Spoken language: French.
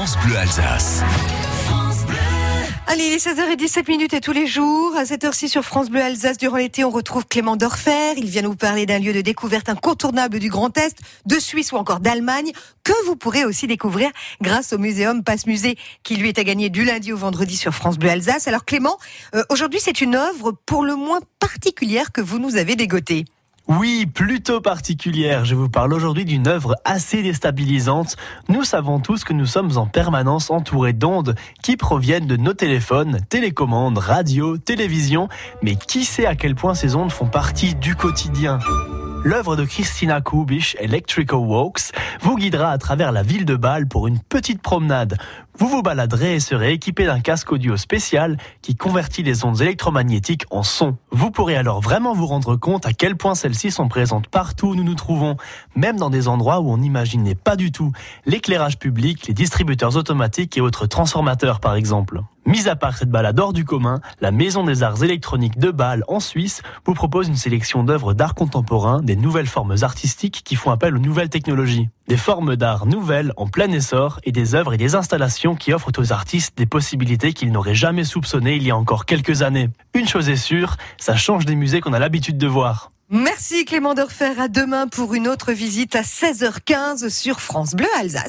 France Bleu Alsace. Allez, il est 16h17 minutes et tous les jours, à cette heure-ci sur France Bleu Alsace, durant l'été, on retrouve Clément Dorfer. Il vient nous parler d'un lieu de découverte incontournable du Grand Est, de Suisse ou encore d'Allemagne, que vous pourrez aussi découvrir grâce au muséum Passe Musée, qui lui est à gagner du lundi au vendredi sur France Bleu Alsace. Alors Clément, euh, aujourd'hui c'est une œuvre pour le moins particulière que vous nous avez dégotée. Oui, plutôt particulière. Je vous parle aujourd'hui d'une œuvre assez déstabilisante. Nous savons tous que nous sommes en permanence entourés d'ondes qui proviennent de nos téléphones, télécommandes, radio, télévision. Mais qui sait à quel point ces ondes font partie du quotidien? L'œuvre de Christina Kubisch, Electrical Walks, vous guidera à travers la ville de Bâle pour une petite promenade. Vous vous baladerez et serez équipé d'un casque audio spécial qui convertit les ondes électromagnétiques en son. Vous pourrez alors vraiment vous rendre compte à quel point celles-ci sont présentes partout où nous nous trouvons, même dans des endroits où on n'imaginait pas du tout. L'éclairage public, les distributeurs automatiques et autres transformateurs par exemple. Mis à part cette balade hors du commun, la Maison des Arts électroniques de Bâle en Suisse vous propose une sélection d'œuvres d'art contemporain, des nouvelles formes artistiques qui font appel aux nouvelles technologies. Des formes d'art nouvelles en plein essor et des œuvres et des installations qui offrent aux artistes des possibilités qu'ils n'auraient jamais soupçonnées il y a encore quelques années. Une chose est sûre, ça change des musées qu'on a l'habitude de voir. Merci Clément Dorfer, à demain pour une autre visite à 16h15 sur France Bleu Alsace.